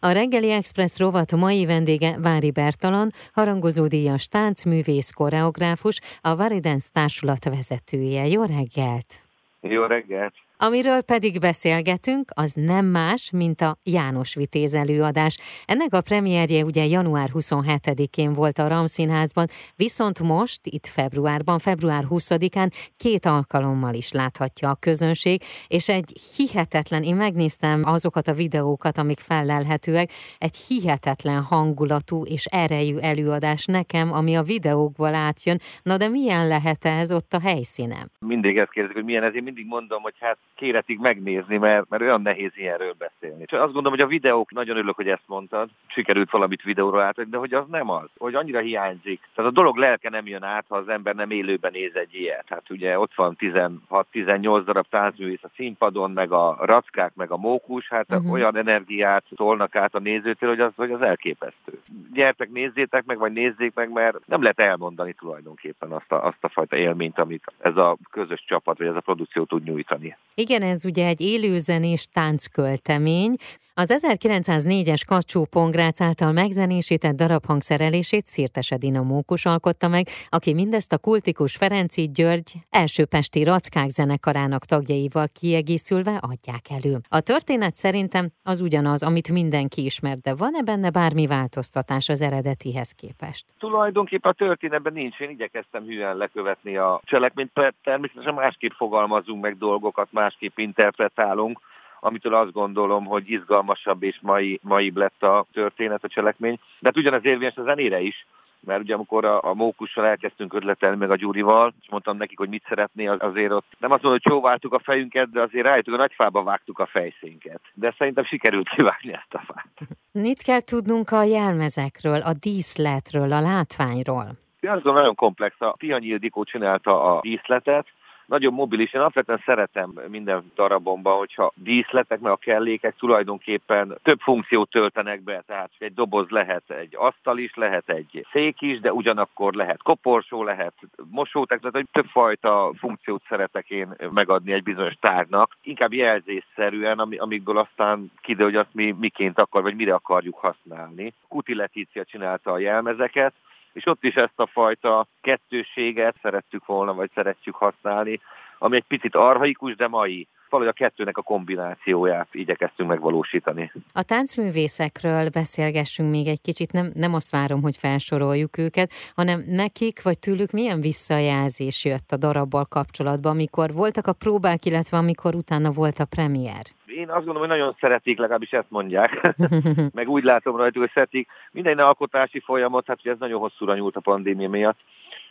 A reggeli Express rovat mai vendége Vári Bertalan, harangozódíjas táncművész, koreográfus, a Varidance társulat vezetője. Jó reggelt! Jó reggelt! Amiről pedig beszélgetünk, az nem más, mint a János Vitéz előadás. Ennek a premierje ugye január 27-én volt a Ramszínházban, viszont most, itt februárban, február 20-án két alkalommal is láthatja a közönség, és egy hihetetlen, én megnéztem azokat a videókat, amik fellelhetőek, egy hihetetlen hangulatú és erejű előadás nekem, ami a videókból átjön. Na de milyen lehet ez ott a helyszínen? Mindig ezt kérdezik, hogy milyen ez, én mindig mondom, hogy hát kéretig megnézni, mert, mert olyan nehéz ilyenről beszélni. És azt gondolom, hogy a videók, nagyon örülök, hogy ezt mondtad, sikerült valamit videóra átadni, de hogy az nem az, hogy annyira hiányzik. Tehát a dolog lelke nem jön át, ha az ember nem élőben néz egy ilyet. Hát ugye ott van 16-18 darab táncművész a színpadon, meg a rackák, meg a mókus, hát uh-huh. olyan energiát tolnak át a nézőtől, hogy az, hogy az elképesztő. Gyertek, nézzétek meg, vagy nézzék meg, mert nem lehet elmondani tulajdonképpen azt a, azt a fajta élményt, amit ez a közös csapat, vagy ez a produkció tud nyújtani. Igen, ez ugye egy élőzenés táncköltemény. Az 1904-es Kacsó Pongrác által megzenésített darab hangszerelését Szirtes Edina Mókus alkotta meg, aki mindezt a kultikus Ferenci György első pesti rackák zenekarának tagjaival kiegészülve adják elő. A történet szerintem az ugyanaz, amit mindenki ismer, de van-e benne bármi változtatás az eredetihez képest? Tulajdonképpen a történetben nincs, én igyekeztem hülyen lekövetni a cselekményt, természetesen másképp fogalmazunk meg dolgokat, másképp interpretálunk, amitől azt gondolom, hogy izgalmasabb és mai, mai lett a történet, a cselekmény. De hát ugyanez érvényes a zenére is, mert ugye amikor a, a mókussal elkezdtünk ötletelni meg a Gyurival, és mondtam nekik, hogy mit szeretné, azért ott nem azt mondom, hogy csóváltuk a fejünket, de azért rájöttük, a nagyfába vágtuk a fejszénket. De szerintem sikerült kivágni ezt a fát. Mit kell tudnunk a jelmezekről, a díszletről, a látványról? Én azt nagyon komplex. A Tihanyi Ildikó csinálta a díszletet, nagyon mobilis. Én alapvetően szeretem minden darabomban, hogyha díszletek, meg a kellékek tulajdonképpen több funkciót töltenek be, tehát egy doboz lehet egy asztal is, lehet egy szék is, de ugyanakkor lehet koporsó, lehet mosótek, tehát hogy többfajta funkciót szeretek én megadni egy bizonyos tárnak, inkább jelzésszerűen, amikből aztán kiderül, hogy azt mi miként akar, vagy mire akarjuk használni. Kuti Letícia csinálta a jelmezeket, és ott is ezt a fajta kettőséget szerettük volna, vagy szeretjük használni, ami egy picit arhaikus, de mai valahogy a kettőnek a kombinációját igyekeztünk megvalósítani. A táncművészekről beszélgessünk még egy kicsit, nem, nem azt várom, hogy felsoroljuk őket, hanem nekik vagy tőlük milyen visszajelzés jött a darabbal kapcsolatban, amikor voltak a próbák, illetve amikor utána volt a premier? Én azt gondolom, hogy nagyon szeretik, legalábbis ezt mondják. Meg úgy látom rajtuk, hogy szeretik. Minden alkotási folyamat, hát ugye ez nagyon hosszúra nyúlt a pandémia miatt,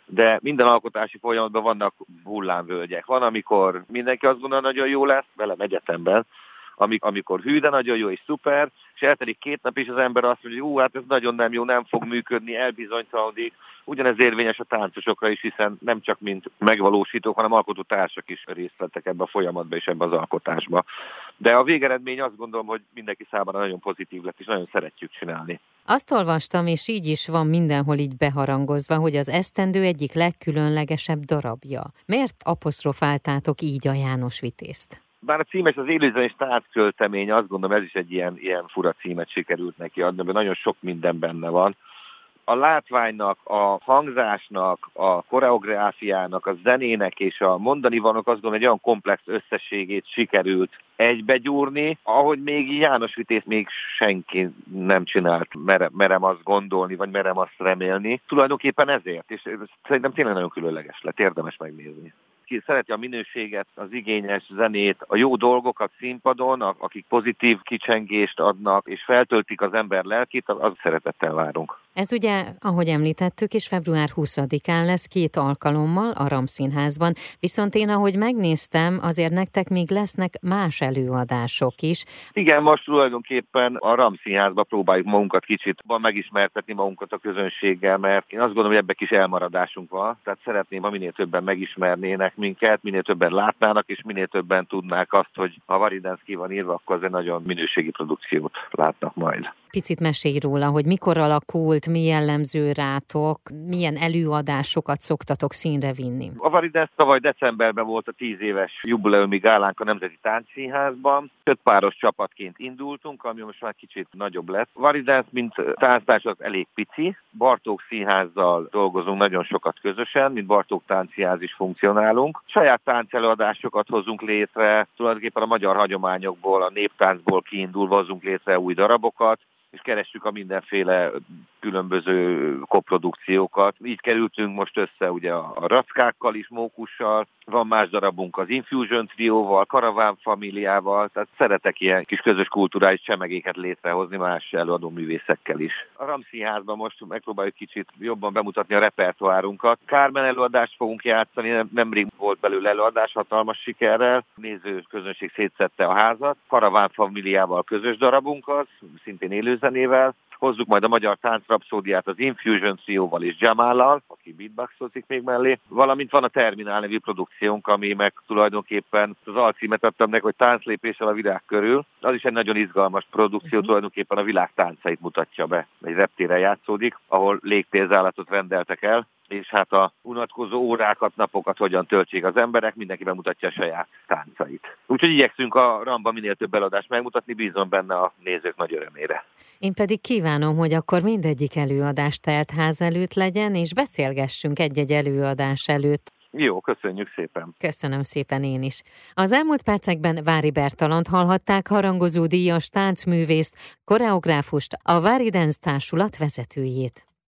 de minden alkotási folyamatban vannak hullámvölgyek. Van, amikor mindenki azt gondolja, nagyon jó lesz, velem egyetemben, amikor hű, de nagyon jó és szuper, és eltelik két nap, és az ember azt mondja, hogy ú, hát ez nagyon nem jó, nem fog működni, elbizonytalanodik. Ugyanez érvényes a táncosokra is, hiszen nem csak mint megvalósítók, hanem alkotó társak is részt vettek ebbe a folyamatba és ebbe az alkotásba. De a végeredmény azt gondolom, hogy mindenki számára nagyon pozitív lett, és nagyon szeretjük csinálni. Azt olvastam, és így is van mindenhol így beharangozva, hogy az esztendő egyik legkülönlegesebb darabja. Miért apostrofáltátok így a János Vitézt? Bár a címes az élőzenés tárcköltemény, azt gondolom ez is egy ilyen, ilyen fura címet sikerült neki adni, mert nagyon sok minden benne van. A látványnak, a hangzásnak, a koreográfiának, a zenének és a mondani vanok azt gondolom egy olyan komplex összességét sikerült egybegyúrni, ahogy még János Vitéz még senki nem csinált, merem, merem azt gondolni, vagy merem azt remélni. Tulajdonképpen ezért, és szerintem tényleg nagyon különleges lett, érdemes megnézni aki szereti a minőséget, az igényes zenét, a jó dolgokat színpadon, akik pozitív kicsengést adnak, és feltöltik az ember lelkét, az, szeretettel várunk. Ez ugye, ahogy említettük, és február 20-án lesz két alkalommal a Ramszínházban, viszont én, ahogy megnéztem, azért nektek még lesznek más előadások is. Igen, most tulajdonképpen a Ramszínházba próbáljuk magunkat kicsit megismertetni magunkat a közönséggel, mert én azt gondolom, hogy ebbe kis elmaradásunk van, tehát szeretném, ha minél többen megismernének minket, minél többen látnának, és minél többen tudnák azt, hogy ha Varidens ki van írva, akkor az egy nagyon minőségi produkciót látnak majd. Picit mesélj róla, hogy mikor alakult, mi jellemző rátok, milyen előadásokat szoktatok színre vinni. A Varides tavaly decemberben volt a tíz éves jubileumi gálánk a Nemzeti Táncszínházban. Öt páros csapatként indultunk, ami most már kicsit nagyobb lett. Varides, mint tánctárs, az elég pici. Bartók Színházzal dolgozunk nagyon sokat közösen, mint Bartók Táncszínház is funkcionálunk. Saját táncelőadásokat hozunk létre, tulajdonképpen a magyar hagyományokból, a néptáncból kiindulva hozunk létre új darabokat, és keressük a mindenféle különböző koprodukciókat. Így kerültünk most össze ugye a rackákkal is, mókussal, van más darabunk az Infusion trióval, Karaván familiával, tehát szeretek ilyen kis közös kulturális csemegéket létrehozni más előadó művészekkel is. A Ramszínházban most megpróbáljuk kicsit jobban bemutatni a repertoárunkat. Kármen előadást fogunk játszani, nemrég volt belőle előadás, hatalmas sikerrel. Néző közönség szétszette a házat. Karaván familiával közös darabunk az, szintén élőzenével hozzuk majd a magyar táncrapszódiát az Infusion CEO-val és Jamállal, aki beatboxozik még mellé, valamint van a Terminál nevű produkciónk, ami meg tulajdonképpen az alcímet adtam neki, hogy tánclépéssel a világ körül. Az is egy nagyon izgalmas produkció, uh-huh. tulajdonképpen a világ táncait mutatja be. Egy reptéren játszódik, ahol légtérzállatot rendeltek el, és hát a unatkozó órákat, napokat hogyan töltsék az emberek, mindenki bemutatja a saját táncait. Úgyhogy igyekszünk a Ramba minél több eladást megmutatni, bízom benne a nézők nagy örömére. Én pedig kívánom, hogy akkor mindegyik előadás telt ház előtt legyen, és beszélgessünk egy-egy előadás előtt. Jó, köszönjük szépen. Köszönöm szépen én is. Az elmúlt percekben Vári Bertalant hallhatták harangozó díjas táncművészt, koreográfust, a Vári Dance Társulat vezetőjét.